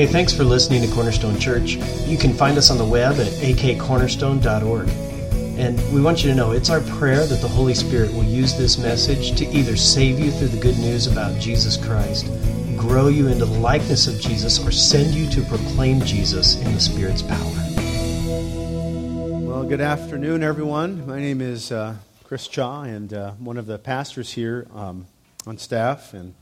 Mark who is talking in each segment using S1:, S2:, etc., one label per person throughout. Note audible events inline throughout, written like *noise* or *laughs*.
S1: Hey, thanks for listening to Cornerstone Church. You can find us on the web at akcornerstone.org. And we want you to know it's our prayer that the Holy Spirit will use this message to either save you through the good news about Jesus Christ, grow you into the likeness of Jesus, or send you to proclaim Jesus in the Spirit's power.
S2: Well, good afternoon, everyone. My name is uh, Chris Chaw, and uh, one of the pastors here um, on staff, and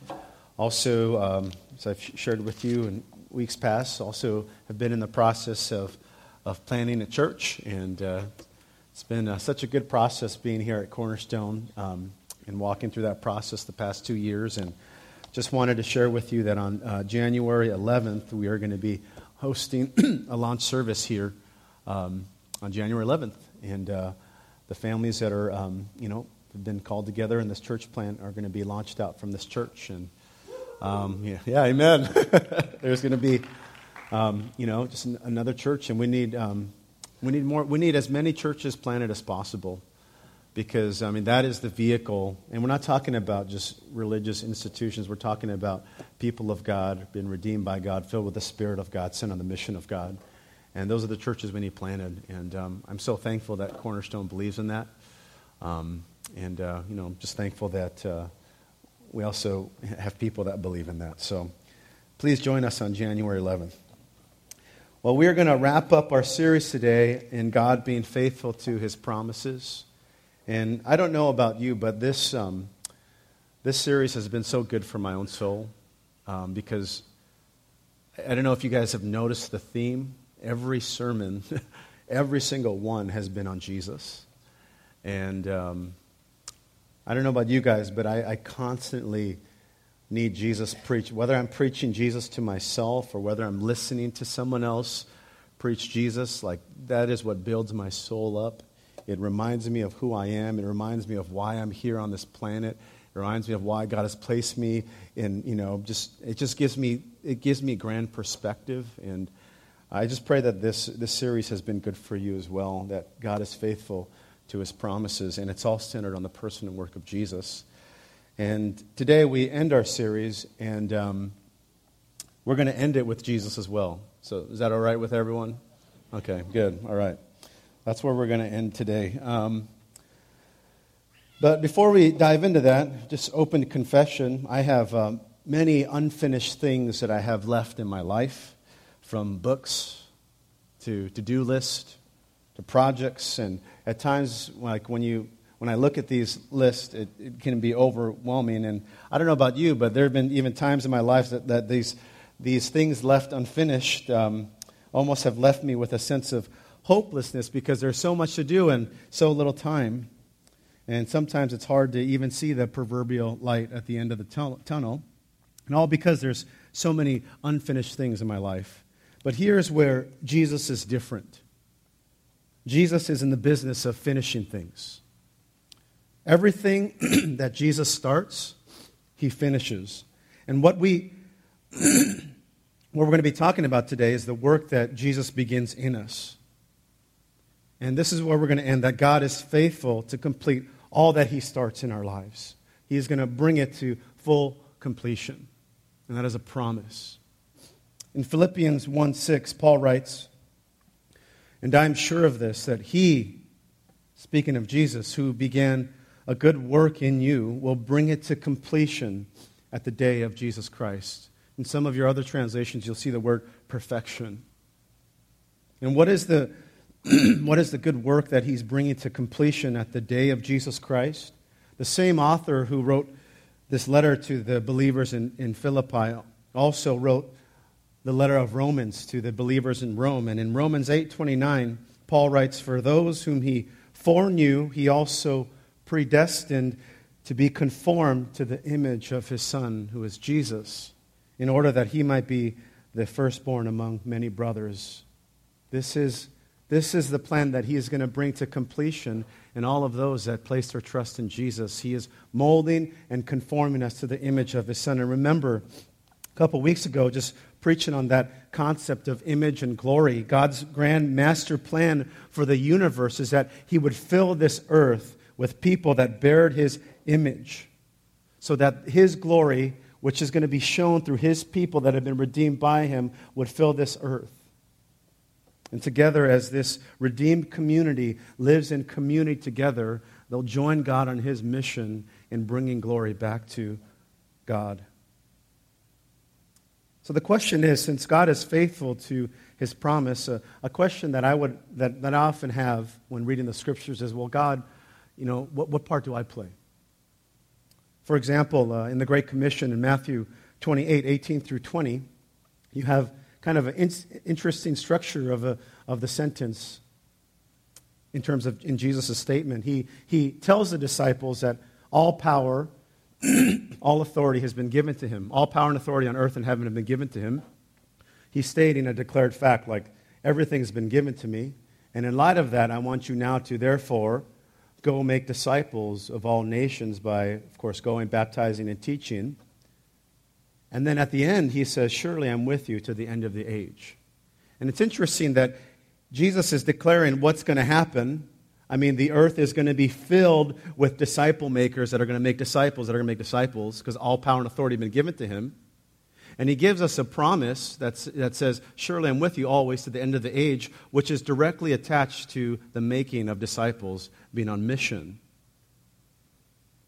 S2: also, um, as I've shared with you in weeks past, also have been in the process of, of planning a church, and uh, it's been uh, such a good process being here at Cornerstone um, and walking through that process the past two years. And just wanted to share with you that on uh, January 11th, we are going to be hosting *clears throat* a launch service here um, on January 11th. And uh, the families that are, um, you know, have been called together in this church plant are going to be launched out from this church. And um, yeah, yeah, amen. *laughs* There's going to be, um, you know, just an, another church, and we need, um, we need more. We need as many churches planted as possible, because I mean that is the vehicle. And we're not talking about just religious institutions. We're talking about people of God, been redeemed by God, filled with the Spirit of God, sent on the mission of God. And those are the churches we need planted. And um, I'm so thankful that Cornerstone believes in that. Um, and uh, you know, I'm just thankful that. Uh, we also have people that believe in that. So please join us on January 11th. Well, we are going to wrap up our series today in God being faithful to his promises. And I don't know about you, but this, um, this series has been so good for my own soul um, because I don't know if you guys have noticed the theme. Every sermon, *laughs* every single one has been on Jesus. And um, I don't know about you guys, but I, I constantly need Jesus preach. Whether I'm preaching Jesus to myself or whether I'm listening to someone else preach Jesus, like that is what builds my soul up. It reminds me of who I am. It reminds me of why I'm here on this planet. It reminds me of why God has placed me in, you know, just it just gives me it gives me grand perspective. And I just pray that this this series has been good for you as well, that God is faithful to his promises, and it's all centered on the person and work of Jesus. And today we end our series, and um, we're going to end it with Jesus as well. So, is that all right with everyone? Okay, good. All right. That's where we're going to end today. Um, but before we dive into that, just open confession. I have um, many unfinished things that I have left in my life, from books to to do list to projects and at times, like when you when I look at these lists, it, it, can be overwhelming. And I don't know about you, but there have been even times in my life that, that these, these things left unfinished um, almost have left me with a sense of hopelessness because there's so much to do and so little time. And sometimes it's hard to even see the proverbial light at the end of the tunnel. And all because there's so many unfinished things in my life. But here's where Jesus is different. Jesus is in the business of finishing things. Everything *clears throat* that Jesus starts, he finishes. And what we *clears throat* what we're going to be talking about today is the work that Jesus begins in us. And this is where we're going to end that God is faithful to complete all that he starts in our lives. He is going to bring it to full completion. And that is a promise. In Philippians 1 6, Paul writes, and I'm sure of this, that He, speaking of Jesus, who began a good work in you, will bring it to completion at the day of Jesus Christ. In some of your other translations, you'll see the word perfection. And what is the, *clears throat* what is the good work that He's bringing to completion at the day of Jesus Christ? The same author who wrote this letter to the believers in, in Philippi also wrote the letter of Romans to the believers in Rome. And in Romans 8:29, Paul writes, "For those whom he foreknew, he also predestined to be conformed to the image of his son, who is Jesus, in order that he might be the firstborn among many brothers." This is this is the plan that he is going to bring to completion in all of those that place their trust in Jesus. He is molding and conforming us to the image of his son. And remember, a couple weeks ago, just preaching on that concept of image and glory. God's grand master plan for the universe is that He would fill this earth with people that bared His image so that His glory which is going to be shown through his people that have been redeemed by him, would fill this earth. And together, as this redeemed community lives in community together, they'll join God on his mission in bringing glory back to God. So the question is since God is faithful to his promise, uh, a question that I, would, that, that I often have when reading the scriptures is well, God, you know, what, what part do I play? For example, uh, in the Great Commission in Matthew 28 18 through 20, you have kind of an in- interesting structure of, a, of the sentence in terms of in Jesus' statement. He, he tells the disciples that all power, *clears throat* all authority has been given to him. All power and authority on earth and heaven have been given to him. He's stating a declared fact like, everything's been given to me. And in light of that, I want you now to, therefore, go make disciples of all nations by, of course, going, baptizing, and teaching. And then at the end, he says, Surely I'm with you to the end of the age. And it's interesting that Jesus is declaring what's going to happen. I mean, the earth is going to be filled with disciple makers that are going to make disciples that are going to make disciples because all power and authority have been given to him. And he gives us a promise that's, that says, Surely I'm with you always to the end of the age, which is directly attached to the making of disciples being on mission.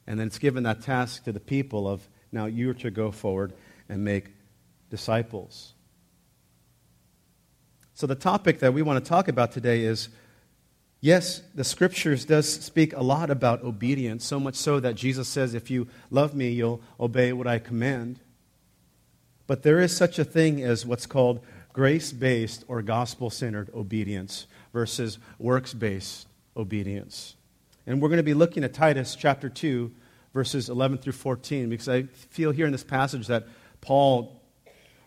S2: And then it's given that task to the people of now you're to go forward and make disciples. So the topic that we want to talk about today is yes, the scriptures does speak a lot about obedience, so much so that Jesus says if you love me, you'll obey what I command. But there is such a thing as what's called grace based or gospel centered obedience versus works based obedience. And we're going to be looking at Titus chapter 2, verses 11 through 14, because I feel here in this passage that Paul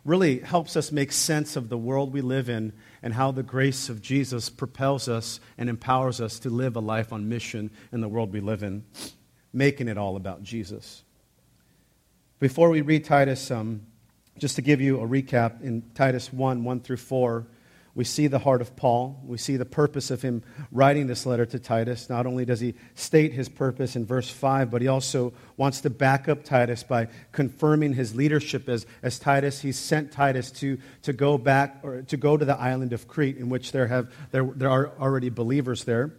S2: really helps us make sense of the world we live in and how the grace of Jesus propels us and empowers us to live a life on mission in the world we live in, making it all about Jesus. Before we read Titus, um, just to give you a recap, in Titus 1 1 through 4, we see the heart of Paul. We see the purpose of him writing this letter to Titus. Not only does he state his purpose in verse 5, but he also wants to back up Titus by confirming his leadership as, as Titus. He sent Titus to, to go back or to go to the island of Crete, in which there, have, there, there are already believers there.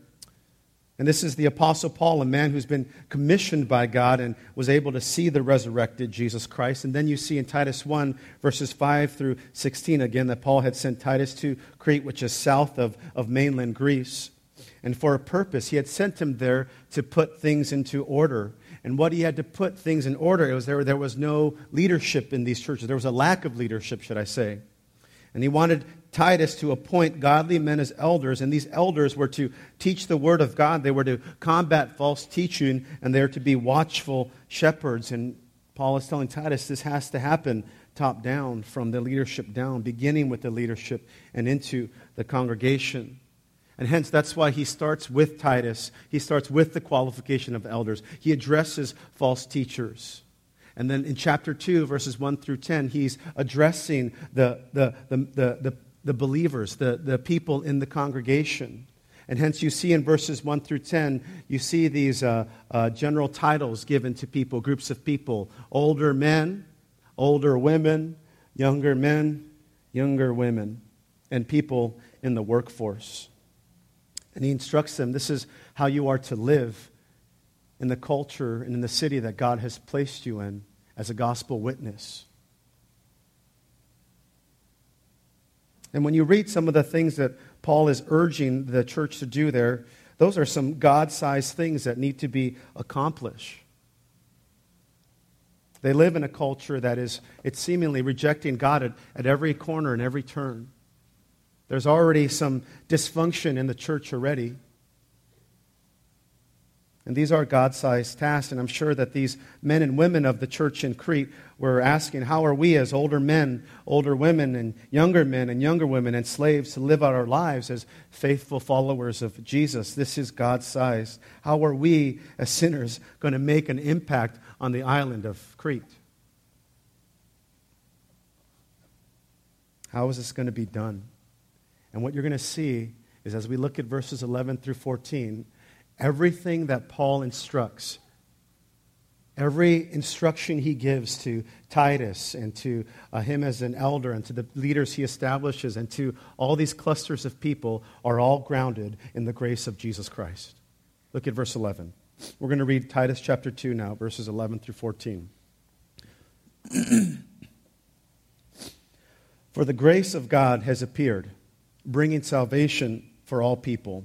S2: And this is the Apostle Paul, a man who's been commissioned by God and was able to see the resurrected Jesus Christ. And then you see in Titus 1, verses 5 through 16, again, that Paul had sent Titus to Crete, which is south of, of mainland Greece. And for a purpose, he had sent him there to put things into order. And what he had to put things in order, it was there, there was no leadership in these churches. There was a lack of leadership, should I say. And he wanted Titus to appoint godly men as elders, and these elders were to teach the word of God. They were to combat false teaching, and they were to be watchful shepherds. And Paul is telling Titus this has to happen top down, from the leadership down, beginning with the leadership and into the congregation. And hence, that's why he starts with Titus. He starts with the qualification of elders. He addresses false teachers. And then in chapter 2, verses 1 through 10, he's addressing the, the, the, the, the, believers, the, the people in the congregation. And hence, you see in verses 1 through 10, you see these uh, uh, general titles given to people, groups of people older men, older women, younger men, younger women, and people in the workforce. And he instructs them this is how you are to live in the culture and in the city that God has placed you in as a gospel witness. And when you read some of the things that Paul is urging the church to do there, those are some God sized things that need to be accomplished. They live in a culture that is, it's seemingly rejecting God at, at every corner and every turn. There's already some dysfunction in the church already. And these are God sized tasks, and I'm sure that these men and women of the church in Crete were asking, How are we, as older men, older women, and younger men and younger women, and slaves, to live out our lives as faithful followers of Jesus? This is God sized. How are we, as sinners, going to make an impact on the island of Crete? How is this going to be done? And what you're going to see is as we look at verses 11 through 14, everything that Paul instructs Every instruction he gives to Titus and to uh, him as an elder and to the leaders he establishes and to all these clusters of people are all grounded in the grace of Jesus Christ. Look at verse 11. We're going to read Titus chapter 2 now, verses 11 through 14. *clears throat* For the grace of God has appeared, bringing salvation for all people,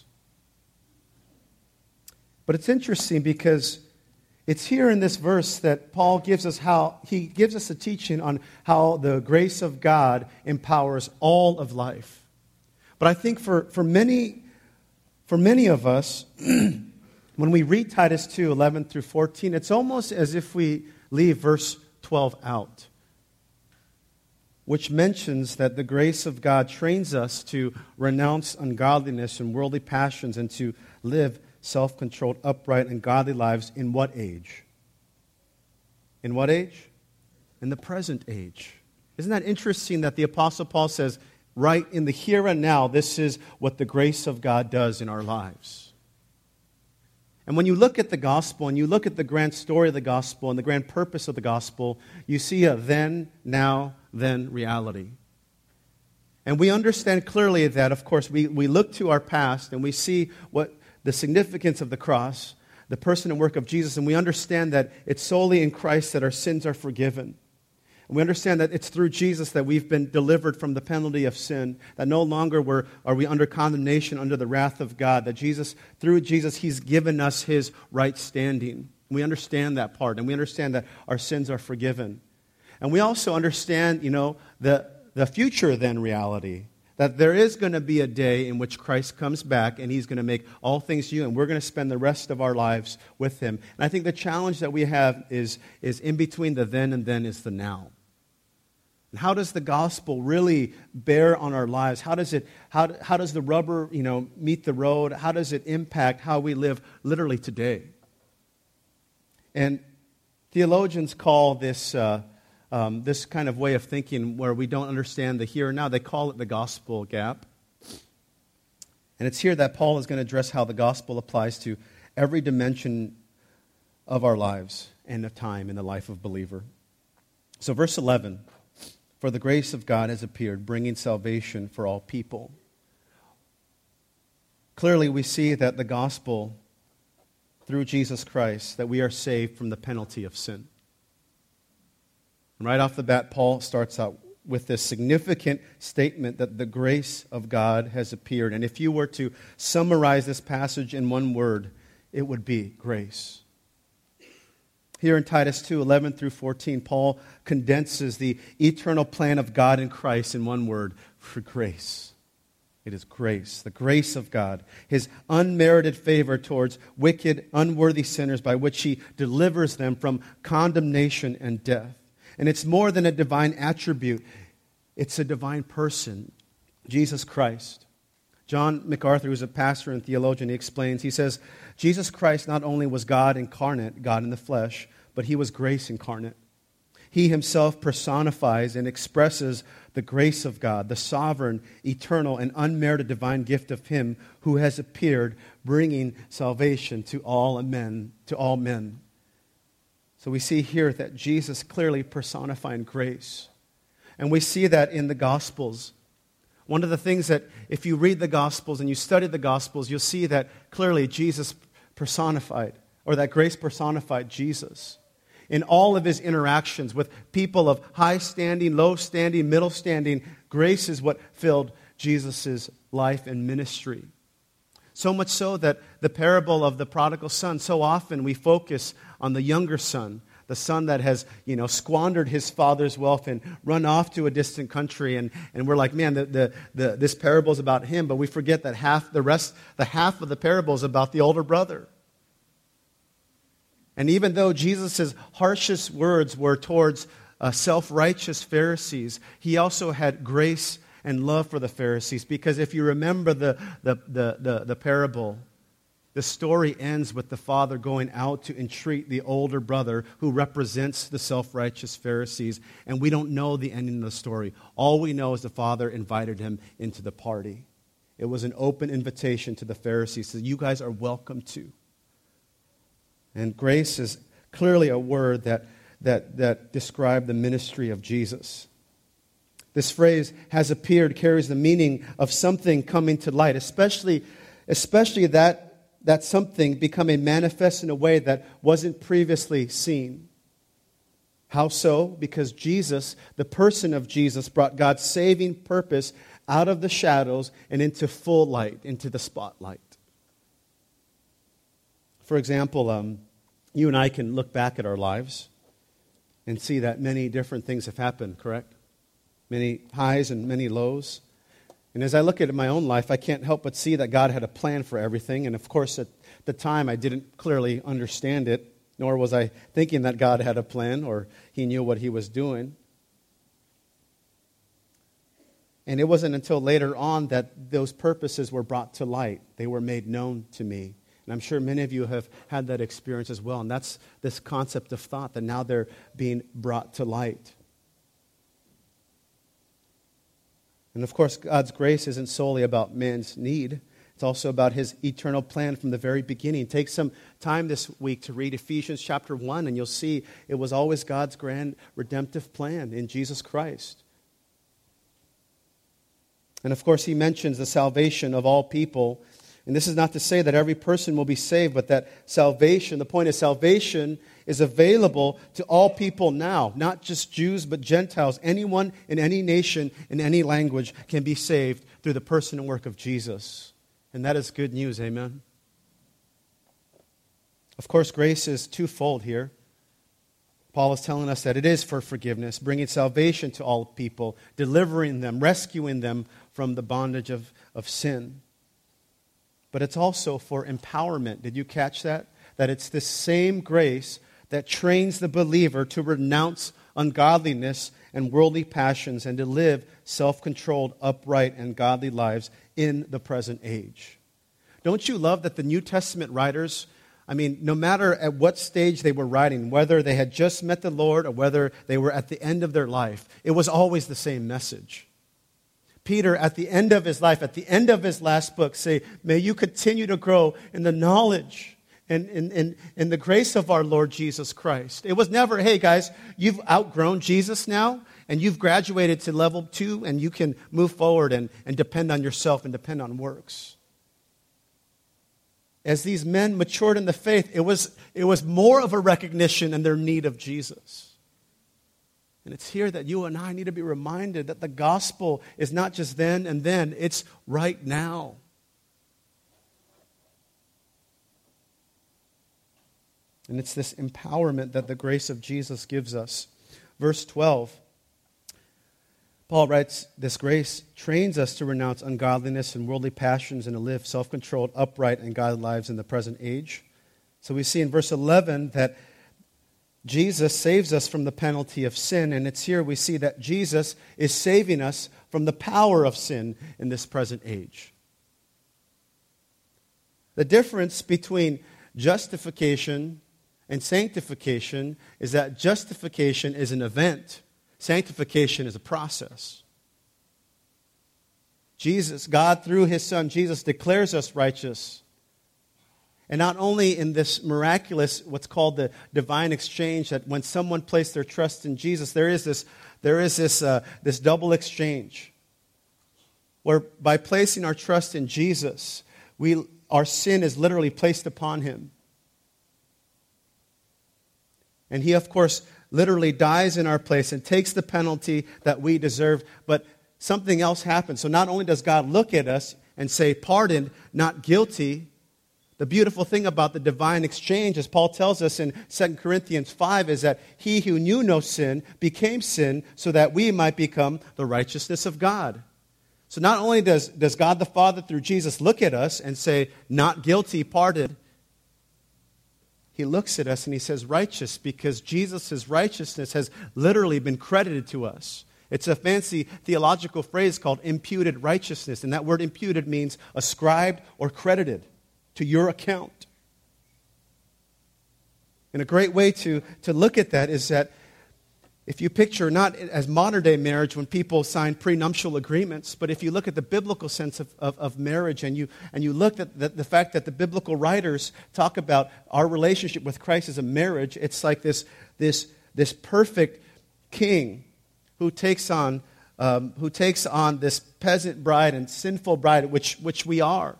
S2: But it's interesting because it's here in this verse that Paul gives us how he gives us a teaching on how the grace of God empowers all of life. But I think for, for many for many of us, *clears throat* when we read Titus 2 11 through 14, it's almost as if we leave verse 12 out, which mentions that the grace of God trains us to renounce ungodliness and worldly passions and to live self controlled, upright, and godly lives in what age? In what age? In the present age. Isn't that interesting that the Apostle Paul says, right in the here and now, this is what the grace of God does in our lives? And when you look at the gospel and you look at the grand story of the gospel and the grand purpose of the gospel, you see a then, now, then reality. And we understand clearly that, of course, we, we look to our past and we see what the significance of the cross, the person and work of Jesus, and we understand that it's solely in Christ that our sins are forgiven. And we understand that it's through Jesus that we've been delivered from the penalty of sin, that no longer were, are we under condemnation, under the wrath of God, that Jesus, through Jesus, He's given us His right standing. We understand that part, and we understand that our sins are forgiven. And we also understand, you know, the, the future then reality that there is going to be a day in which Christ comes back and he's going to make all things new, and we're going to spend the rest of our lives with him. And I think the challenge that we have is, is in between the then and then is the now. And how does the gospel really bear on our lives? How does, it, how, how does the rubber you know, meet the road? How does it impact how we live literally today? And theologians call this uh, um, this kind of way of thinking where we don't understand the here and now. They call it the gospel gap. And it's here that Paul is going to address how the gospel applies to every dimension of our lives and of time in the life of believer. So, verse 11 For the grace of God has appeared, bringing salvation for all people. Clearly, we see that the gospel, through Jesus Christ, that we are saved from the penalty of sin. And right off the bat, Paul starts out with this significant statement that the grace of God has appeared. And if you were to summarize this passage in one word, it would be grace. Here in Titus 2 11 through 14, Paul condenses the eternal plan of God in Christ in one word for grace. It is grace, the grace of God, his unmerited favor towards wicked, unworthy sinners by which he delivers them from condemnation and death. And it's more than a divine attribute, it's a divine person, Jesus Christ. John MacArthur, who's a pastor and theologian, he explains, he says, Jesus Christ not only was God incarnate, God in the flesh, but he was grace incarnate. He himself personifies and expresses the grace of God, the sovereign, eternal, and unmerited divine gift of him who has appeared, bringing salvation to all men, to all men. So we see here that Jesus clearly personified grace. And we see that in the Gospels. One of the things that, if you read the Gospels and you study the Gospels, you'll see that clearly Jesus personified, or that grace personified Jesus. In all of his interactions with people of high standing, low standing, middle standing, grace is what filled Jesus' life and ministry. So much so that the parable of the prodigal son, so often we focus on the younger son, the son that has, you know, squandered his father's wealth and run off to a distant country. And, and we're like, man, the, the, the, this parable is about him, but we forget that half, the rest, the half of the parable is about the older brother. And even though Jesus' harshest words were towards uh, self righteous Pharisees, he also had grace and love for the Pharisees. Because if you remember the, the, the, the, the parable, the story ends with the father going out to entreat the older brother who represents the self righteous Pharisees. And we don't know the ending of the story. All we know is the father invited him into the party. It was an open invitation to the Pharisees. So you guys are welcome to. And grace is clearly a word that, that, that described the ministry of Jesus. This phrase has appeared carries the meaning of something coming to light, especially, especially that that something becoming manifest in a way that wasn't previously seen. How so? Because Jesus, the person of Jesus, brought God's saving purpose out of the shadows and into full light, into the spotlight. For example, um, you and I can look back at our lives and see that many different things have happened, correct? Many highs and many lows. And as I look at my own life, I can't help but see that God had a plan for everything. And of course, at the time, I didn't clearly understand it, nor was I thinking that God had a plan or He knew what He was doing. And it wasn't until later on that those purposes were brought to light, they were made known to me. And I'm sure many of you have had that experience as well. And that's this concept of thought that now they're being brought to light. And of course, God's grace isn't solely about man's need. It's also about his eternal plan from the very beginning. Take some time this week to read Ephesians chapter 1, and you'll see it was always God's grand redemptive plan in Jesus Christ. And of course, he mentions the salvation of all people. And this is not to say that every person will be saved, but that salvation, the point is, salvation is available to all people now, not just Jews, but Gentiles. Anyone in any nation, in any language, can be saved through the person and work of Jesus. And that is good news, amen? Of course, grace is twofold here. Paul is telling us that it is for forgiveness, bringing salvation to all people, delivering them, rescuing them from the bondage of, of sin. But it's also for empowerment. Did you catch that? That it's this same grace that trains the believer to renounce ungodliness and worldly passions and to live self controlled, upright, and godly lives in the present age. Don't you love that the New Testament writers, I mean, no matter at what stage they were writing, whether they had just met the Lord or whether they were at the end of their life, it was always the same message. Peter, at the end of his life, at the end of his last book, say, May you continue to grow in the knowledge and in, in, in the grace of our Lord Jesus Christ. It was never, hey guys, you've outgrown Jesus now, and you've graduated to level two, and you can move forward and, and depend on yourself and depend on works. As these men matured in the faith, it was, it was more of a recognition and their need of Jesus. And it's here that you and I need to be reminded that the gospel is not just then and then, it's right now. And it's this empowerment that the grace of Jesus gives us. Verse 12. Paul writes, This grace trains us to renounce ungodliness and worldly passions and to live self controlled, upright, and godly lives in the present age. So we see in verse 11 that Jesus saves us from the penalty of sin, and it's here we see that Jesus is saving us from the power of sin in this present age. The difference between justification and sanctification is that justification is an event, sanctification is a process. Jesus, God, through his Son, Jesus, declares us righteous. And not only in this miraculous, what's called the divine exchange, that when someone placed their trust in Jesus, there is this, there is this, uh, this double exchange. Where by placing our trust in Jesus, we, our sin is literally placed upon him. And he, of course, literally dies in our place and takes the penalty that we deserve. But something else happens. So not only does God look at us and say, pardoned, not guilty, the beautiful thing about the divine exchange, as Paul tells us in 2 Corinthians 5, is that he who knew no sin became sin so that we might become the righteousness of God. So not only does, does God the Father through Jesus look at us and say, not guilty, pardoned, he looks at us and he says, righteous, because Jesus' righteousness has literally been credited to us. It's a fancy theological phrase called imputed righteousness. And that word imputed means ascribed or credited to your account. And a great way to, to look at that is that if you picture not as modern day marriage when people sign prenuptial agreements, but if you look at the biblical sense of, of, of marriage and you, and you look at the, the fact that the biblical writers talk about our relationship with Christ as a marriage, it's like this, this, this perfect king who takes on, um, who takes on this peasant bride and sinful bride, which, which we are.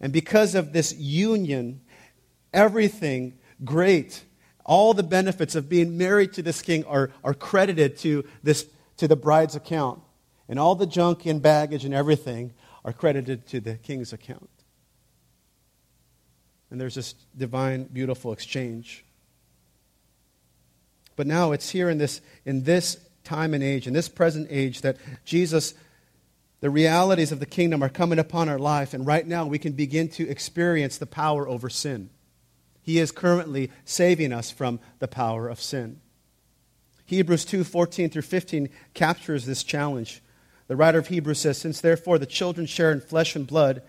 S2: And because of this union, everything great all the benefits of being married to this king are, are credited to, this, to the bride's account. And all the junk and baggage and everything are credited to the king's account. And there's this divine, beautiful exchange. But now it's here in this, in this time and age, in this present age, that Jesus, the realities of the kingdom are coming upon our life. And right now we can begin to experience the power over sin. He is currently saving us from the power of sin. Hebrews 2 14 through 15 captures this challenge. The writer of Hebrews says, Since therefore the children share in flesh and blood,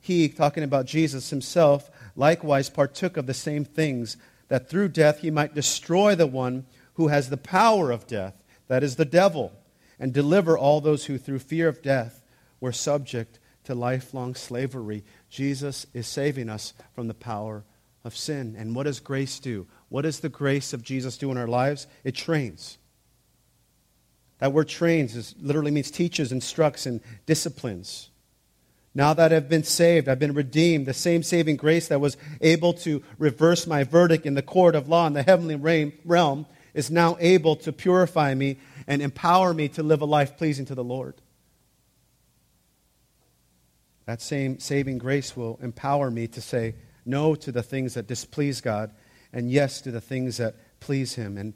S2: he, talking about Jesus himself, likewise partook of the same things, that through death he might destroy the one who has the power of death, that is, the devil, and deliver all those who through fear of death were subject to lifelong slavery. Jesus is saving us from the power of sin. And what does grace do? What does the grace of Jesus do in our lives? It trains. That word trains is, literally means teaches, instructs, and disciplines. Now that I've been saved, I've been redeemed, the same saving grace that was able to reverse my verdict in the court of law in the heavenly realm is now able to purify me and empower me to live a life pleasing to the Lord. That same saving grace will empower me to say, no to the things that displease God, and yes to the things that please Him. And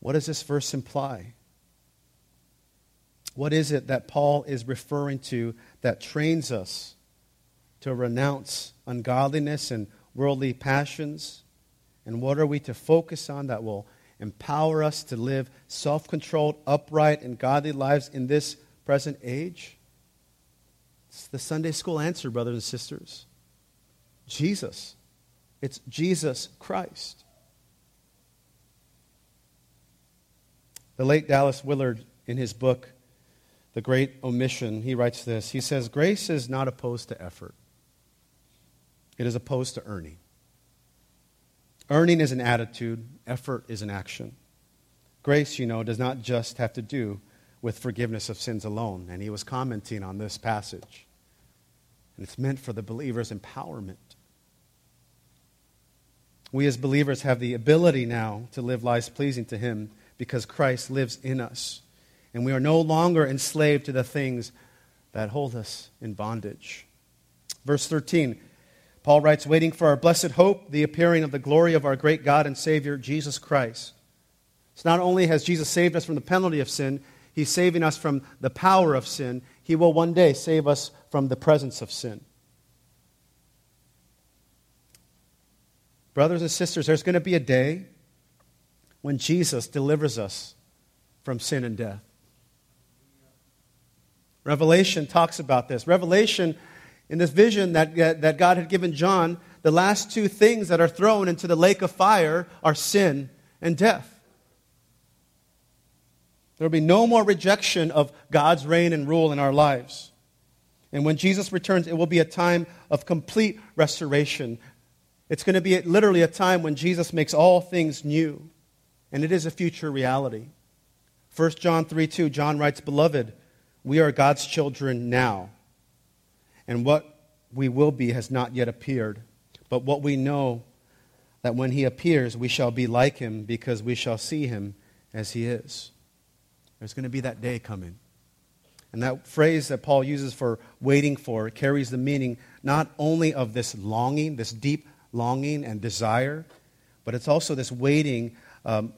S2: what does this verse imply? What is it that Paul is referring to that trains us to renounce ungodliness and worldly passions? And what are we to focus on that will empower us to live self controlled, upright, and godly lives in this present age? It's the Sunday school answer, brothers and sisters. Jesus. It's Jesus Christ. The late Dallas Willard, in his book, The Great Omission, he writes this. He says, Grace is not opposed to effort, it is opposed to earning. Earning is an attitude, effort is an action. Grace, you know, does not just have to do with forgiveness of sins alone. And he was commenting on this passage. And it's meant for the believer's empowerment. We as believers have the ability now to live lives pleasing to Him because Christ lives in us. And we are no longer enslaved to the things that hold us in bondage. Verse 13, Paul writes, Waiting for our blessed hope, the appearing of the glory of our great God and Savior, Jesus Christ. So not only has Jesus saved us from the penalty of sin, He's saving us from the power of sin. He will one day save us from the presence of sin. Brothers and sisters, there's going to be a day when Jesus delivers us from sin and death. Revelation talks about this. Revelation, in this vision that, uh, that God had given John, the last two things that are thrown into the lake of fire are sin and death. There will be no more rejection of God's reign and rule in our lives. And when Jesus returns, it will be a time of complete restoration. It's going to be literally a time when Jesus makes all things new, and it is a future reality. 1 John 3 2, John writes, Beloved, we are God's children now, and what we will be has not yet appeared. But what we know that when he appears, we shall be like him because we shall see him as he is. There's going to be that day coming. And that phrase that Paul uses for waiting for carries the meaning not only of this longing, this deep longing and desire, but it's also this waiting um,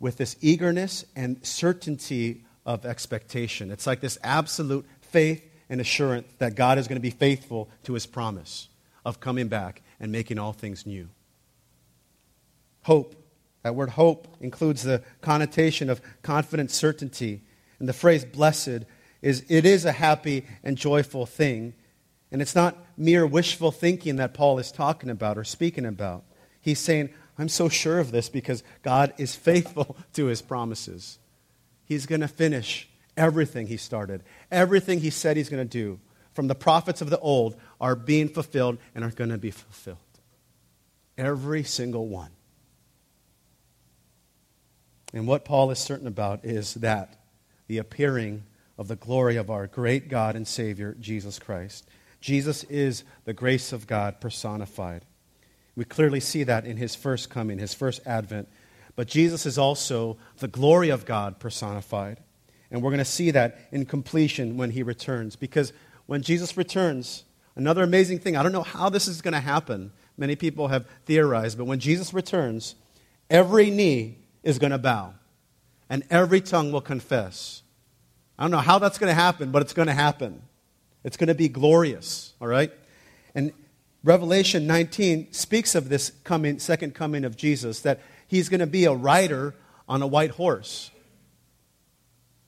S2: with this eagerness and certainty of expectation. It's like this absolute faith and assurance that God is going to be faithful to his promise of coming back and making all things new. Hope. That word hope includes the connotation of confident certainty. And the phrase blessed is it is a happy and joyful thing. And it's not mere wishful thinking that Paul is talking about or speaking about. He's saying, I'm so sure of this because God is faithful *laughs* to his promises. He's going to finish everything he started. Everything he said he's going to do from the prophets of the old are being fulfilled and are going to be fulfilled. Every single one. And what Paul is certain about is that the appearing of the glory of our great God and Savior, Jesus Christ. Jesus is the grace of God personified. We clearly see that in his first coming, his first advent. But Jesus is also the glory of God personified. And we're going to see that in completion when he returns. Because when Jesus returns, another amazing thing, I don't know how this is going to happen. Many people have theorized, but when Jesus returns, every knee is going to bow and every tongue will confess. I don't know how that's going to happen, but it's going to happen. It's going to be glorious, all right? And Revelation 19 speaks of this coming, second coming of Jesus, that he's going to be a rider on a white horse.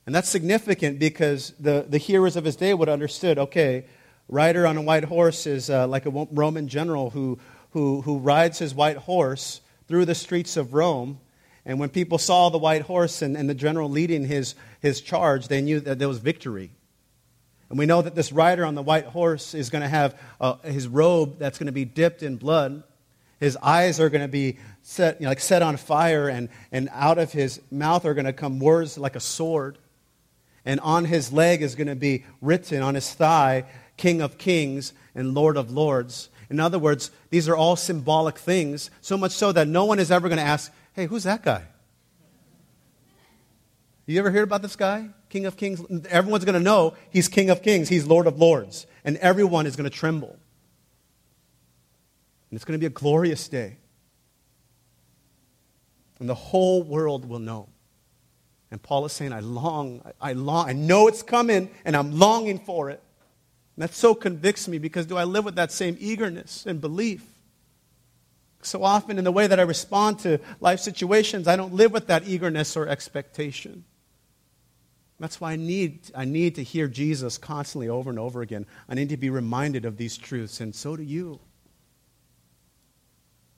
S2: And that's significant because the, the hearers of his day would have understood okay, rider on a white horse is uh, like a Roman general who, who, who rides his white horse through the streets of Rome and when people saw the white horse and, and the general leading his, his charge, they knew that there was victory. And we know that this rider on the white horse is going to have uh, his robe that's going to be dipped in blood. His eyes are going to be set, you know, like set on fire, and, and out of his mouth are going to come words like a sword. And on his leg is going to be written, on his thigh, King of Kings and Lord of Lords. In other words, these are all symbolic things, so much so that no one is ever going to ask, Hey, who's that guy? You ever hear about this guy? King of Kings? Everyone's going to know he's King of Kings, he's Lord of Lords, and everyone is going to tremble. And it's going to be a glorious day. And the whole world will know. And Paul is saying, I long, I long, I know it's coming, and I'm longing for it. And that so convicts me because do I live with that same eagerness and belief? So often, in the way that I respond to life situations, I don't live with that eagerness or expectation. That's why I need, I need to hear Jesus constantly over and over again. I need to be reminded of these truths, and so do you.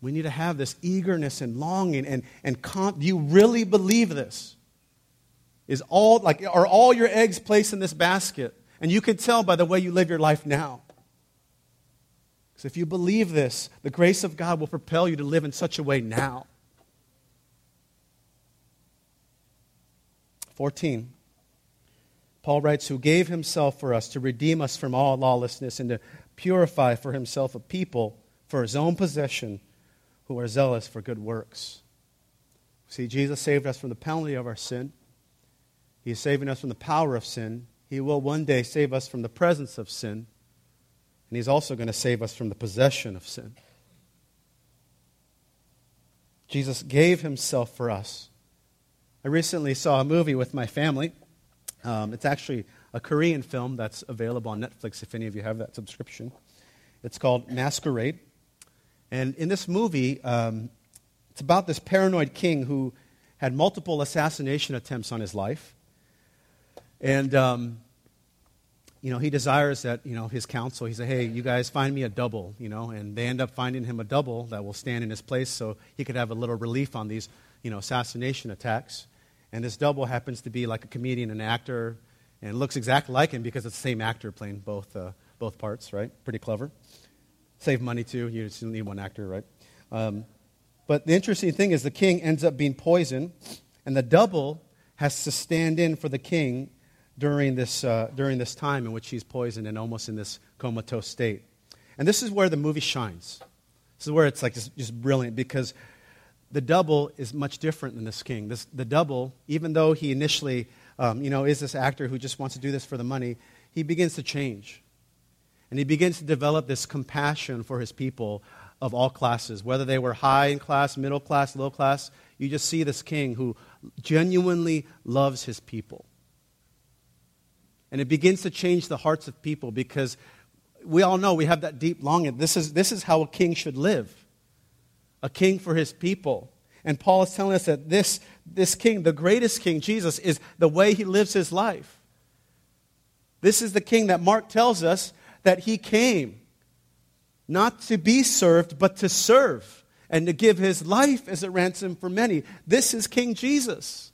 S2: We need to have this eagerness and longing, and, and con- do you really believe this? Is all, like, are all your eggs placed in this basket? And you can tell by the way you live your life now. Because if you believe this, the grace of God will propel you to live in such a way now. 14. Paul writes, Who gave himself for us to redeem us from all lawlessness and to purify for himself a people for his own possession who are zealous for good works. See, Jesus saved us from the penalty of our sin. He is saving us from the power of sin. He will one day save us from the presence of sin. And He's also going to save us from the possession of sin. Jesus gave Himself for us. I recently saw a movie with my family. Um, it's actually a Korean film that's available on Netflix if any of you have that subscription. It's called Masquerade. And in this movie, um, it's about this paranoid king who had multiple assassination attempts on his life. And um, you know, he desires that, you know, his counsel, he said, hey, you guys find me a double, you know, and they end up finding him a double that will stand in his place so he could have a little relief on these, you know, assassination attacks. And this double happens to be like a comedian, and actor, and looks exactly like him because it's the same actor playing both, uh, both parts, right? Pretty clever. Save money too. You just need one actor, right? Um, but the interesting thing is the king ends up being poisoned, and the double has to stand in for the king during this, uh, during this time in which he's poisoned and almost in this comatose state. And this is where the movie shines. This is where it's like just, just brilliant because the double is much different than this king. This, the double, even though he initially, um, you know, is this actor who just wants to do this for the money, he begins to change. And he begins to develop this compassion for his people of all classes, whether they were high in class, middle class, low class. You just see this king who genuinely loves his people. And it begins to change the hearts of people because we all know we have that deep longing. This is, this is how a king should live a king for his people. And Paul is telling us that this, this king, the greatest king, Jesus, is the way he lives his life. This is the king that Mark tells us that he came not to be served, but to serve and to give his life as a ransom for many. This is King Jesus.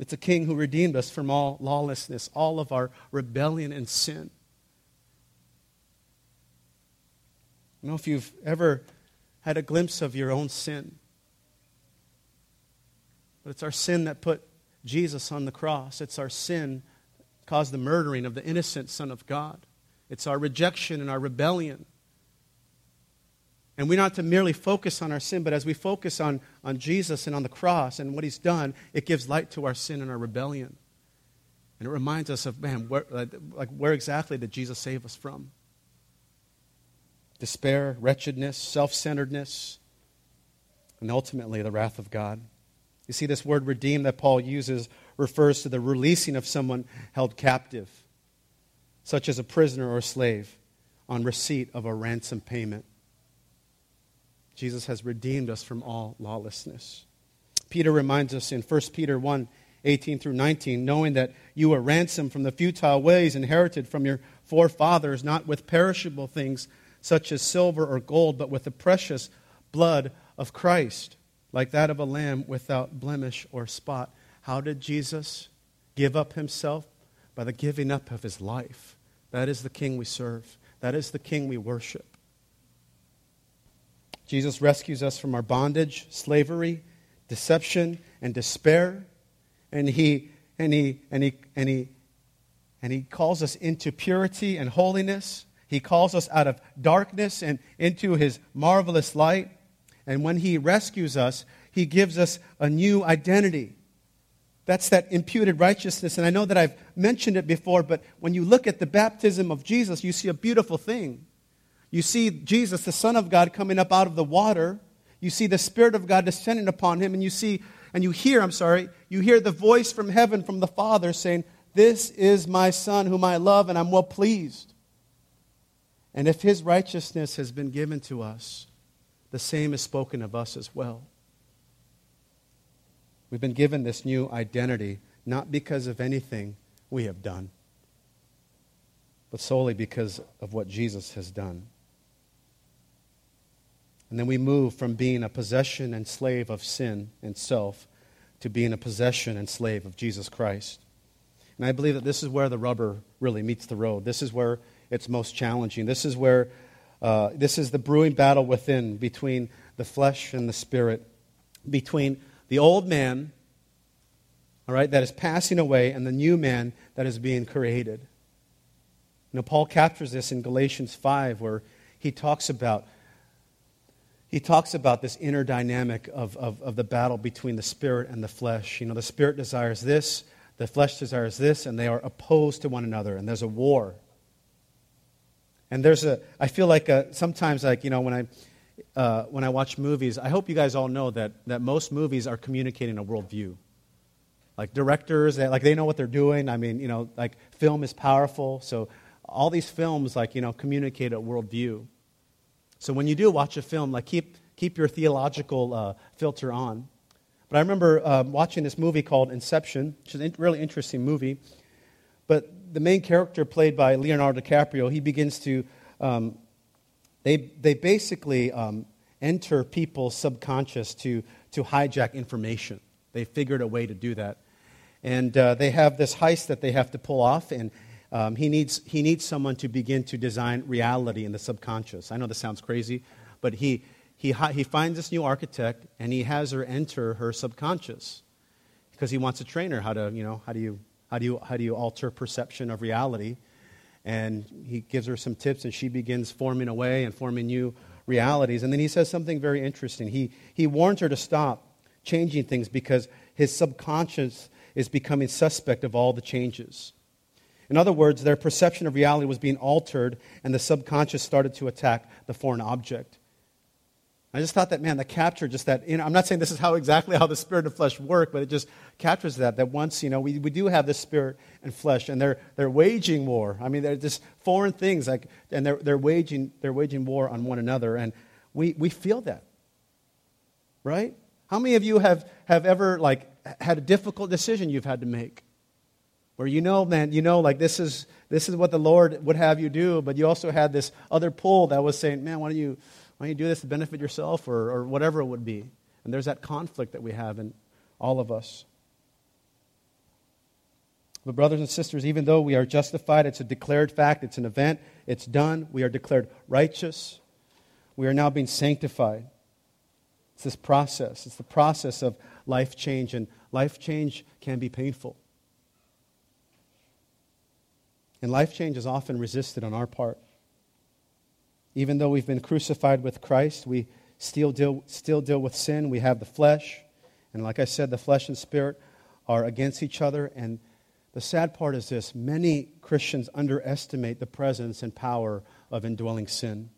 S2: It's a king who redeemed us from all lawlessness, all of our rebellion and sin. I don't know if you've ever had a glimpse of your own sin. But it's our sin that put Jesus on the cross. It's our sin caused the murdering of the innocent Son of God. It's our rejection and our rebellion. And we're not to merely focus on our sin, but as we focus on, on Jesus and on the cross and what he's done, it gives light to our sin and our rebellion. And it reminds us of, man, where, like, where exactly did Jesus save us from? despair, wretchedness, self centeredness, and ultimately the wrath of God. You see, this word redeem that Paul uses refers to the releasing of someone held captive, such as a prisoner or a slave, on receipt of a ransom payment. Jesus has redeemed us from all lawlessness. Peter reminds us in 1 Peter 1 18 through 19, knowing that you were ransomed from the futile ways inherited from your forefathers, not with perishable things such as silver or gold, but with the precious blood of Christ, like that of a lamb without blemish or spot. How did Jesus give up himself? By the giving up of his life. That is the king we serve, that is the king we worship. Jesus rescues us from our bondage, slavery, deception, and despair. And he, and he, and he, and he, and he calls us into purity and holiness. He calls us out of darkness and into his marvelous light. And when he rescues us, he gives us a new identity. That's that imputed righteousness. And I know that I've mentioned it before, but when you look at the baptism of Jesus, you see a beautiful thing. You see Jesus, the Son of God, coming up out of the water. You see the Spirit of God descending upon him, and you see, and you hear, I'm sorry, you hear the voice from heaven from the Father saying, This is my Son whom I love, and I'm well pleased. And if his righteousness has been given to us, the same is spoken of us as well. We've been given this new identity not because of anything we have done, but solely because of what Jesus has done. And then we move from being a possession and slave of sin and self to being a possession and slave of Jesus Christ. And I believe that this is where the rubber really meets the road. This is where it's most challenging. This is where uh, this is the brewing battle within between the flesh and the spirit, between the old man, all right, that is passing away, and the new man that is being created. Now, Paul captures this in Galatians 5, where he talks about he talks about this inner dynamic of, of, of the battle between the spirit and the flesh. You know, the spirit desires this, the flesh desires this, and they are opposed to one another, and there's a war. And there's a, I feel like a, sometimes, like, you know, when I, uh, when I watch movies, I hope you guys all know that, that most movies are communicating a worldview. Like directors, they, like they know what they're doing. I mean, you know, like film is powerful. So all these films, like, you know, communicate a worldview. So when you do watch a film, like keep, keep your theological uh, filter on. But I remember um, watching this movie called Inception, which is a really interesting movie. But the main character played by Leonardo DiCaprio, he begins to, um, they, they basically um, enter people's subconscious to, to hijack information. They figured a way to do that. And uh, they have this heist that they have to pull off, and um, he, needs, he needs someone to begin to design reality in the subconscious. I know this sounds crazy, but he, he, he finds this new architect, and he has her enter her subconscious because he wants to train her how to, you know, how do you how do you, how do you alter perception of reality? And he gives her some tips, and she begins forming away and forming new realities. And then he says something very interesting. He, he warns her to stop changing things because his subconscious is becoming suspect of all the changes. In other words, their perception of reality was being altered, and the subconscious started to attack the foreign object. I just thought that, man, that captured just that. You know, I'm not saying this is how exactly how the spirit and flesh work, but it just captures that. That once, you know, we, we do have the spirit and flesh, and they're, they're waging war. I mean, they're just foreign things, like, and they're, they're, waging, they're waging war on one another. And we, we feel that. Right? How many of you have, have ever like had a difficult decision you've had to make? Where you know, man, you know, like this is this is what the Lord would have you do, but you also had this other pull that was saying, Man, why don't you why don't you do this to benefit yourself or, or whatever it would be? And there's that conflict that we have in all of us. But, brothers and sisters, even though we are justified, it's a declared fact, it's an event, it's done, we are declared righteous, we are now being sanctified. It's this process, it's the process of life change, and life change can be painful. And life change is often resisted on our part. Even though we've been crucified with Christ, we still deal, still deal with sin. We have the flesh. And like I said, the flesh and spirit are against each other. And the sad part is this many Christians underestimate the presence and power of indwelling sin,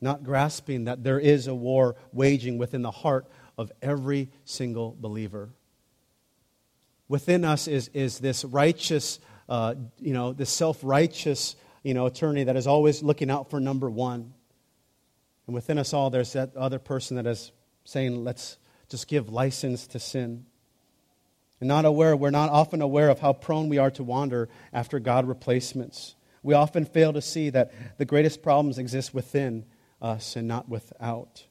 S2: not grasping that there is a war waging within the heart of every single believer. Within us is, is this righteous, uh, you know, this self righteous, you know, attorney that is always looking out for number one. And within us all, there's that other person that is saying, let's just give license to sin. And not aware, we're not often aware of how prone we are to wander after God replacements. We often fail to see that the greatest problems exist within us and not without.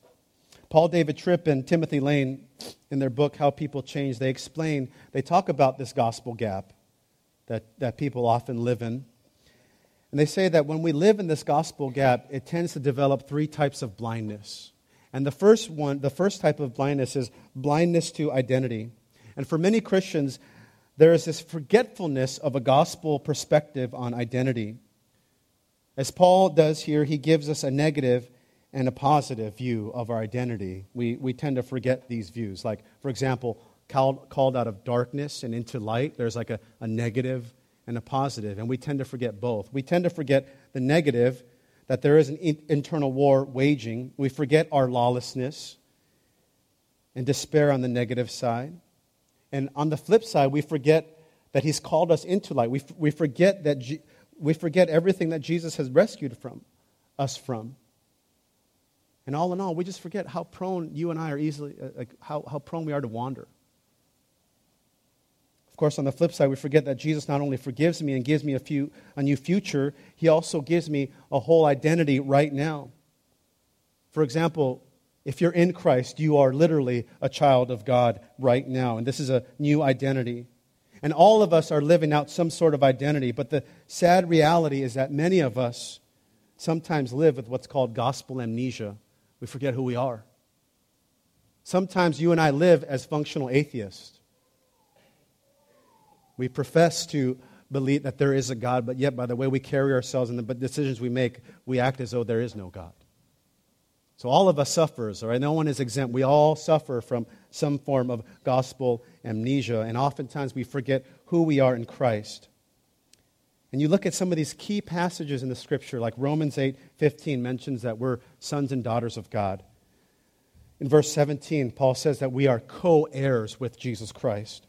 S2: Paul David Tripp and Timothy Lane, in their book, How People Change, they explain, they talk about this gospel gap that, that people often live in. And they say that when we live in this gospel gap, it tends to develop three types of blindness. And the first one, the first type of blindness is blindness to identity. And for many Christians, there is this forgetfulness of a gospel perspective on identity. As Paul does here, he gives us a negative and a positive view of our identity. We, we tend to forget these views. Like, for example, called, called out of darkness and into light, there's like a, a negative and a positive, and we tend to forget both. We tend to forget the negative, that there is an in- internal war waging. We forget our lawlessness and despair on the negative side. And on the flip side, we forget that He's called us into light. We, we, forget, that we forget everything that Jesus has rescued from us from. And all in all, we just forget how prone you and I are easily, uh, like how, how prone we are to wander. Of course, on the flip side, we forget that Jesus not only forgives me and gives me a, few, a new future, he also gives me a whole identity right now. For example, if you're in Christ, you are literally a child of God right now. And this is a new identity. And all of us are living out some sort of identity. But the sad reality is that many of us sometimes live with what's called gospel amnesia. We forget who we are. Sometimes you and I live as functional atheists. We profess to believe that there is a God, but yet by the way we carry ourselves and the decisions we make, we act as though there is no God. So all of us suffers, all right? No one is exempt. We all suffer from some form of gospel amnesia, and oftentimes we forget who we are in Christ. And you look at some of these key passages in the scripture, like Romans 8 15 mentions that we're sons and daughters of God. In verse 17, Paul says that we are co heirs with Jesus Christ.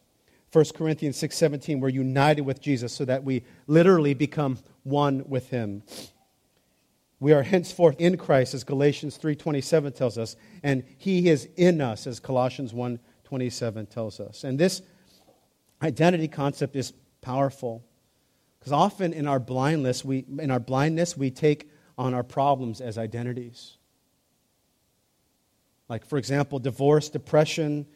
S2: 1 Corinthians 6:17 we're united with Jesus so that we literally become one with him. We are henceforth in Christ as Galatians 3:27 tells us and he is in us as Colossians 1:27 tells us. And this identity concept is powerful because often in our blindness we in our blindness we take on our problems as identities. Like for example, divorce, depression,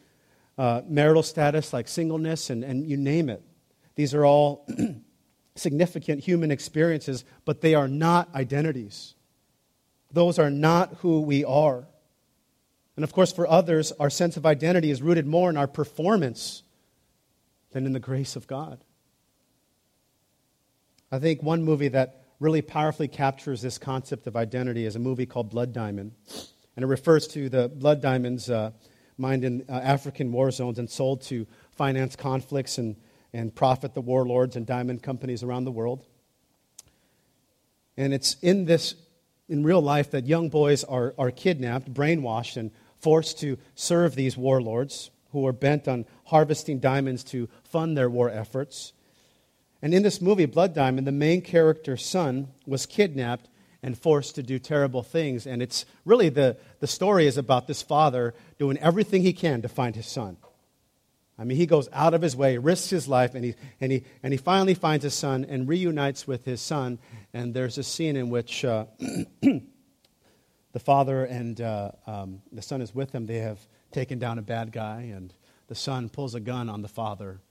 S2: uh, marital status like singleness, and, and you name it. These are all *clears throat* significant human experiences, but they are not identities. Those are not who we are. And of course, for others, our sense of identity is rooted more in our performance than in the grace of God. I think one movie that really powerfully captures this concept of identity is a movie called Blood Diamond. And it refers to the blood diamonds uh, mined in uh, African war zones and sold to finance conflicts and, and profit the warlords and diamond companies around the world. And it's in this, in real life, that young boys are, are kidnapped, brainwashed, and forced to serve these warlords who are bent on harvesting diamonds to fund their war efforts. And in this movie, Blood Diamond, the main character's son was kidnapped and forced to do terrible things. And it's really the, the story is about this father doing everything he can to find his son. I mean, he goes out of his way, risks his life, and he, and he, and he finally finds his son and reunites with his son. And there's a scene in which uh, *clears throat* the father and uh, um, the son is with him. They have taken down a bad guy, and the son pulls a gun on the father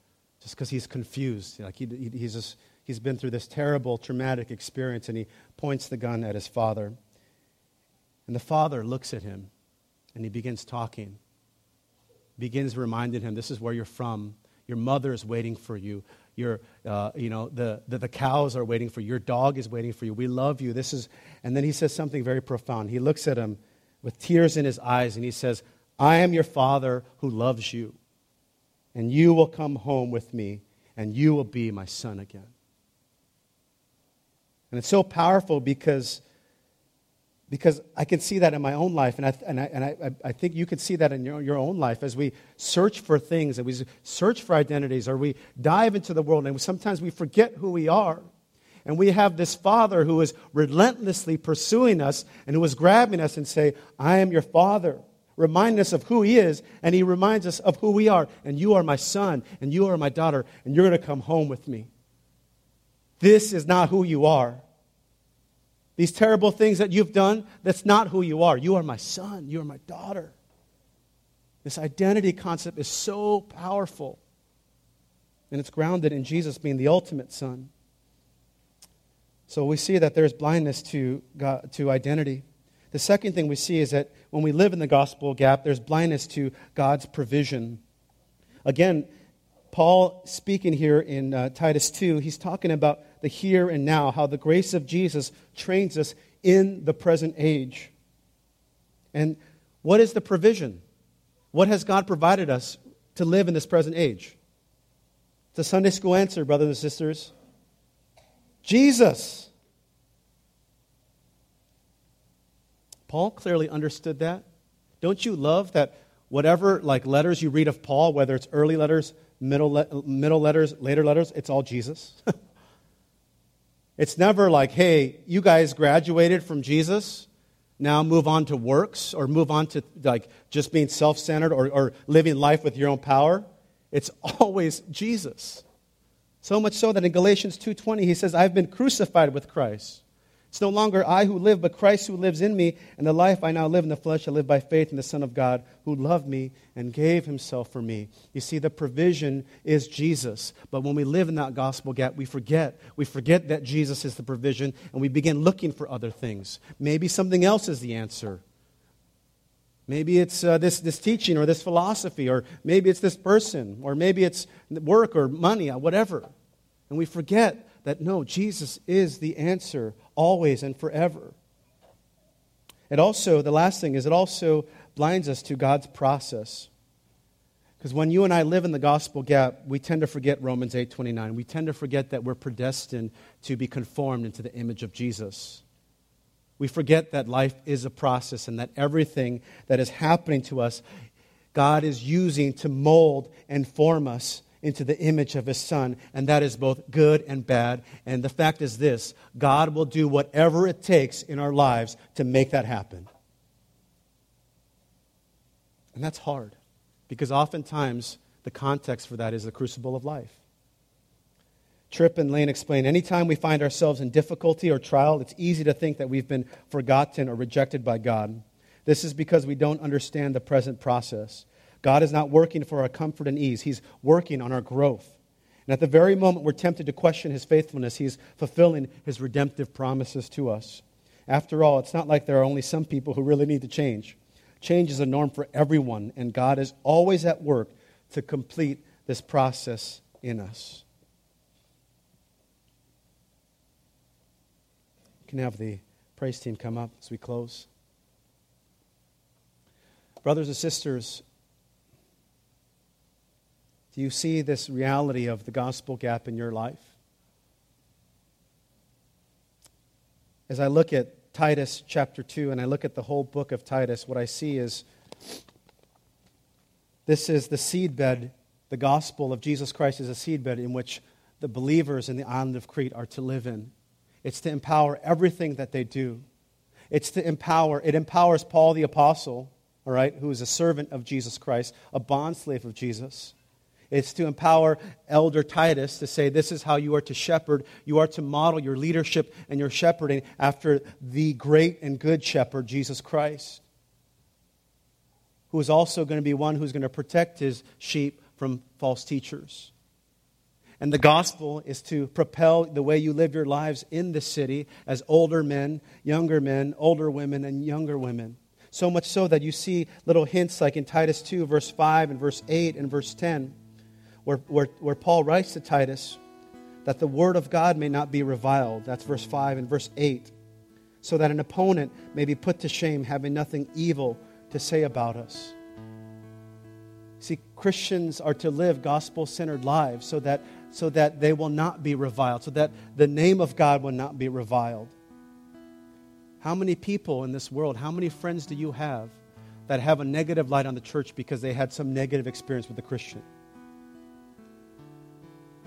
S2: just because he's confused. Like he, he, he's, just, he's been through this terrible, traumatic experience, and he points the gun at his father. And the father looks at him, and he begins talking. Begins reminding him, this is where you're from. Your mother is waiting for you. Your, uh, you know, the, the, the cows are waiting for you. Your dog is waiting for you. We love you. This is, and then he says something very profound. He looks at him with tears in his eyes, and he says, I am your father who loves you and you will come home with me, and you will be my son again. And it's so powerful because, because I can see that in my own life, and, I, and, I, and I, I think you can see that in your, your own life as we search for things, and we search for identities, or we dive into the world, and sometimes we forget who we are. And we have this father who is relentlessly pursuing us and who is grabbing us and say, I am your father remind us of who He is, and He reminds us of who we are. And you are my son, and you are my daughter, and you're going to come home with me. This is not who you are. These terrible things that you've done, that's not who you are. You are my son, you are my daughter. This identity concept is so powerful, and it's grounded in Jesus being the ultimate son. So we see that there's blindness to, God, to identity. The second thing we see is that when we live in the gospel gap, there's blindness to God's provision. Again, Paul speaking here in uh, Titus 2, he's talking about the here and now, how the grace of Jesus trains us in the present age. And what is the provision? What has God provided us to live in this present age? It's a Sunday school answer, brothers and sisters. Jesus. Paul clearly understood that. Don't you love that whatever like letters you read of Paul, whether it's early letters, middle, le- middle letters, later letters, it's all Jesus? *laughs* it's never like, hey, you guys graduated from Jesus, now move on to works or move on to like just being self-centered or, or living life with your own power. It's always Jesus. So much so that in Galatians 2:20 he says, "I've been crucified with Christ. It's no longer I who live, but Christ who lives in me. And the life I now live in the flesh, I live by faith in the Son of God who loved me and gave himself for me. You see, the provision is Jesus. But when we live in that gospel gap, we forget. We forget that Jesus is the provision, and we begin looking for other things. Maybe something else is the answer. Maybe it's uh, this, this teaching or this philosophy, or maybe it's this person, or maybe it's work or money, or whatever. And we forget that no, Jesus is the answer always and forever. It also, the last thing is, it also blinds us to God's process. Because when you and I live in the gospel gap, we tend to forget Romans 8:29. We tend to forget that we're predestined to be conformed into the image of Jesus. We forget that life is a process and that everything that is happening to us, God is using to mold and form us into the image of his son, and that is both good and bad. And the fact is this God will do whatever it takes in our lives to make that happen. And that's hard because oftentimes the context for that is the crucible of life. Tripp and Lane explain anytime we find ourselves in difficulty or trial, it's easy to think that we've been forgotten or rejected by God. This is because we don't understand the present process. God is not working for our comfort and ease, He's working on our growth. And at the very moment we're tempted to question His faithfulness, He's fulfilling His redemptive promises to us. After all, it's not like there are only some people who really need to change. Change is a norm for everyone, and God is always at work to complete this process in us. You can have the praise team come up as we close. Brothers and sisters, do you see this reality of the gospel gap in your life? As I look at Titus chapter 2 and I look at the whole book of Titus, what I see is this is the seedbed. The gospel of Jesus Christ is a seedbed in which the believers in the island of Crete are to live in. It's to empower everything that they do. It's to empower, it empowers Paul the Apostle, all right, who is a servant of Jesus Christ, a bondslave of Jesus. It's to empower Elder Titus to say, This is how you are to shepherd. You are to model your leadership and your shepherding after the great and good shepherd, Jesus Christ, who is also going to be one who's going to protect his sheep from false teachers. And the gospel is to propel the way you live your lives in the city as older men, younger men, older women, and younger women. So much so that you see little hints like in Titus 2, verse 5, and verse 8, and verse 10, where, where, where Paul writes to Titus that the word of God may not be reviled. That's verse 5 and verse 8. So that an opponent may be put to shame, having nothing evil to say about us. See, Christians are to live gospel centered lives so that so that they will not be reviled, so that the name of God will not be reviled. How many people in this world, how many friends do you have that have a negative light on the church because they had some negative experience with a Christian?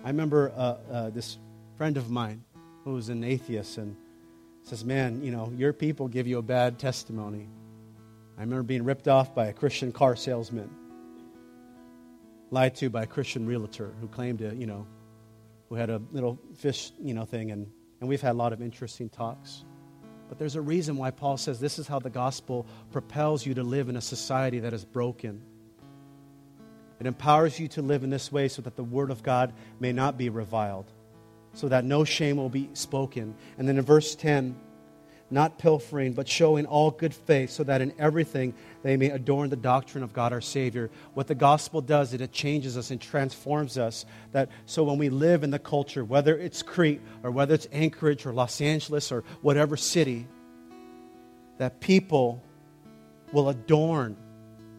S2: I remember uh, uh, this friend of mine who was an atheist and says, Man, you know, your people give you a bad testimony. I remember being ripped off by a Christian car salesman, lied to by a Christian realtor who claimed to, you know, who had a little fish, you know, thing, and, and we've had a lot of interesting talks. But there's a reason why Paul says this is how the gospel propels you to live in a society that is broken. It empowers you to live in this way so that the word of God may not be reviled, so that no shame will be spoken. And then in verse 10, not pilfering, but showing all good faith, so that in everything they may adorn the doctrine of God our Savior. What the gospel does is it changes us and transforms us. That so when we live in the culture, whether it's Crete or whether it's Anchorage or Los Angeles or whatever city, that people will adorn.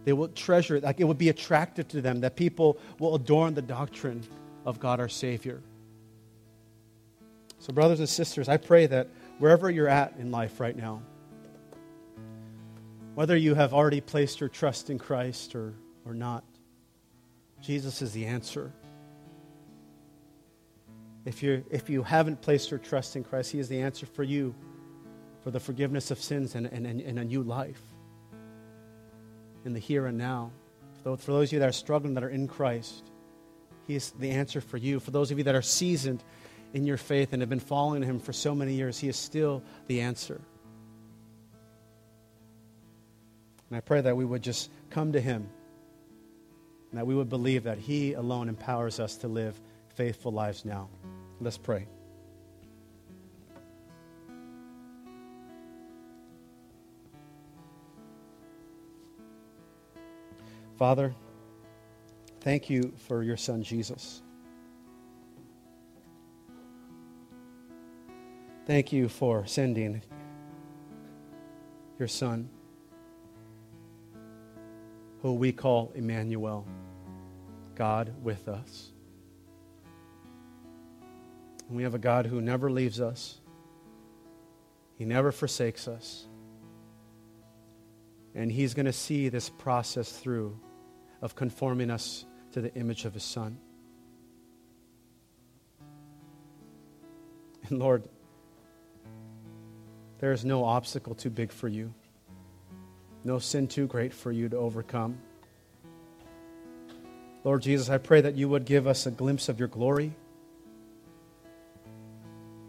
S2: They will treasure it. Like it would be attractive to them that people will adorn the doctrine of God our Savior. So, brothers and sisters, I pray that wherever you're at in life right now, whether you have already placed your trust in Christ or, or not, Jesus is the answer. If, you if you haven't placed your trust in Christ, He is the answer for you for the forgiveness of sins and, and, and a new life in the here and now. For those of you that are struggling, that are in Christ, He is the answer for you. For those of you that are seasoned in your faith and have been following Him for so many years, He is still the answer. And I pray that we would just come to Him and that we would believe that He alone empowers us to live faithful lives now. Let's pray. Father, thank you for your Son, Jesus. Thank you for sending your Son, who we call Emmanuel, God with us. And we have a God who never leaves us, He never forsakes us. And He's going to see this process through of conforming us to the image of His Son. And Lord, there is no obstacle too big for you, no sin too great for you to overcome. Lord Jesus, I pray that you would give us a glimpse of your glory.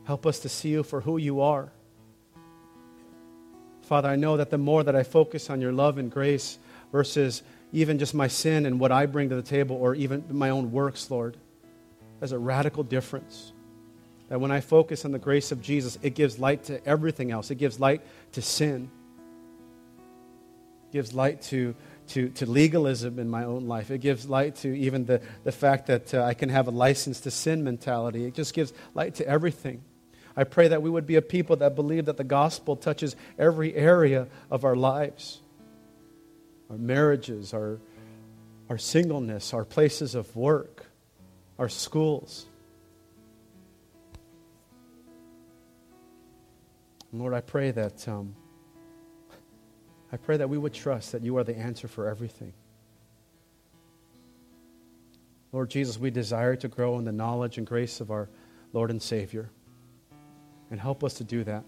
S2: Help us to see you for who you are. Father, I know that the more that I focus on your love and grace versus even just my sin and what I bring to the table or even my own works, Lord, there's a radical difference. That when I focus on the grace of Jesus, it gives light to everything else. It gives light to sin. It gives light to, to, to legalism in my own life. It gives light to even the, the fact that uh, I can have a license to sin mentality. It just gives light to everything. I pray that we would be a people that believe that the gospel touches every area of our lives our marriages, our, our singleness, our places of work, our schools. Lord, I pray that um, I pray that we would trust that you are the answer for everything. Lord Jesus, we desire to grow in the knowledge and grace of our Lord and Savior. And help us to do that.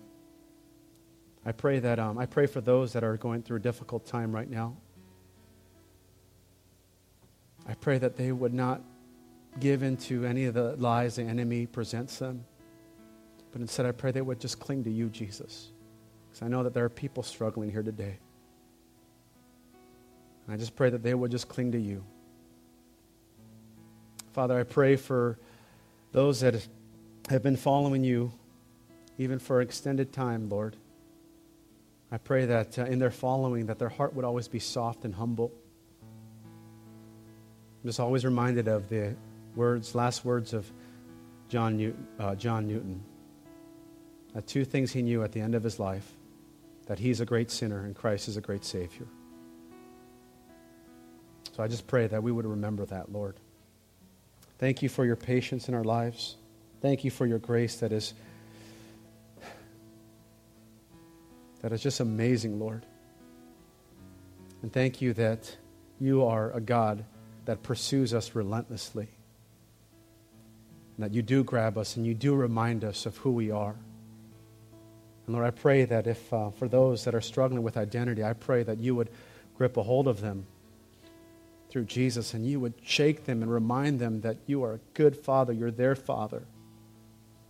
S2: I pray that um, I pray for those that are going through a difficult time right now. I pray that they would not give into any of the lies the enemy presents them, but instead I pray they would just cling to you, Jesus. Because I know that there are people struggling here today. And I just pray that they would just cling to you. Father, I pray for those that have been following you even for extended time, Lord. I pray that uh, in their following that their heart would always be soft and humble. I'm just always reminded of the words, last words of John Newton. Uh, John Newton. Two things he knew at the end of his life that he's a great sinner and Christ is a great Savior. So I just pray that we would remember that, Lord. Thank you for your patience in our lives. Thank you for your grace that is that is just amazing, Lord. And thank you that you are a God that pursues us relentlessly. And that you do grab us and you do remind us of who we are. And Lord, I pray that if uh, for those that are struggling with identity, I pray that you would grip a hold of them through Jesus and you would shake them and remind them that you are a good father, you're their father,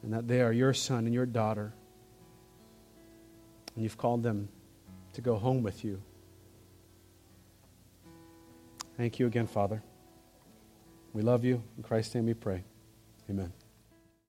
S2: and that they are your son and your daughter. And you've called them to go home with you. Thank you again, Father. We love you. In Christ's name we pray. Amen.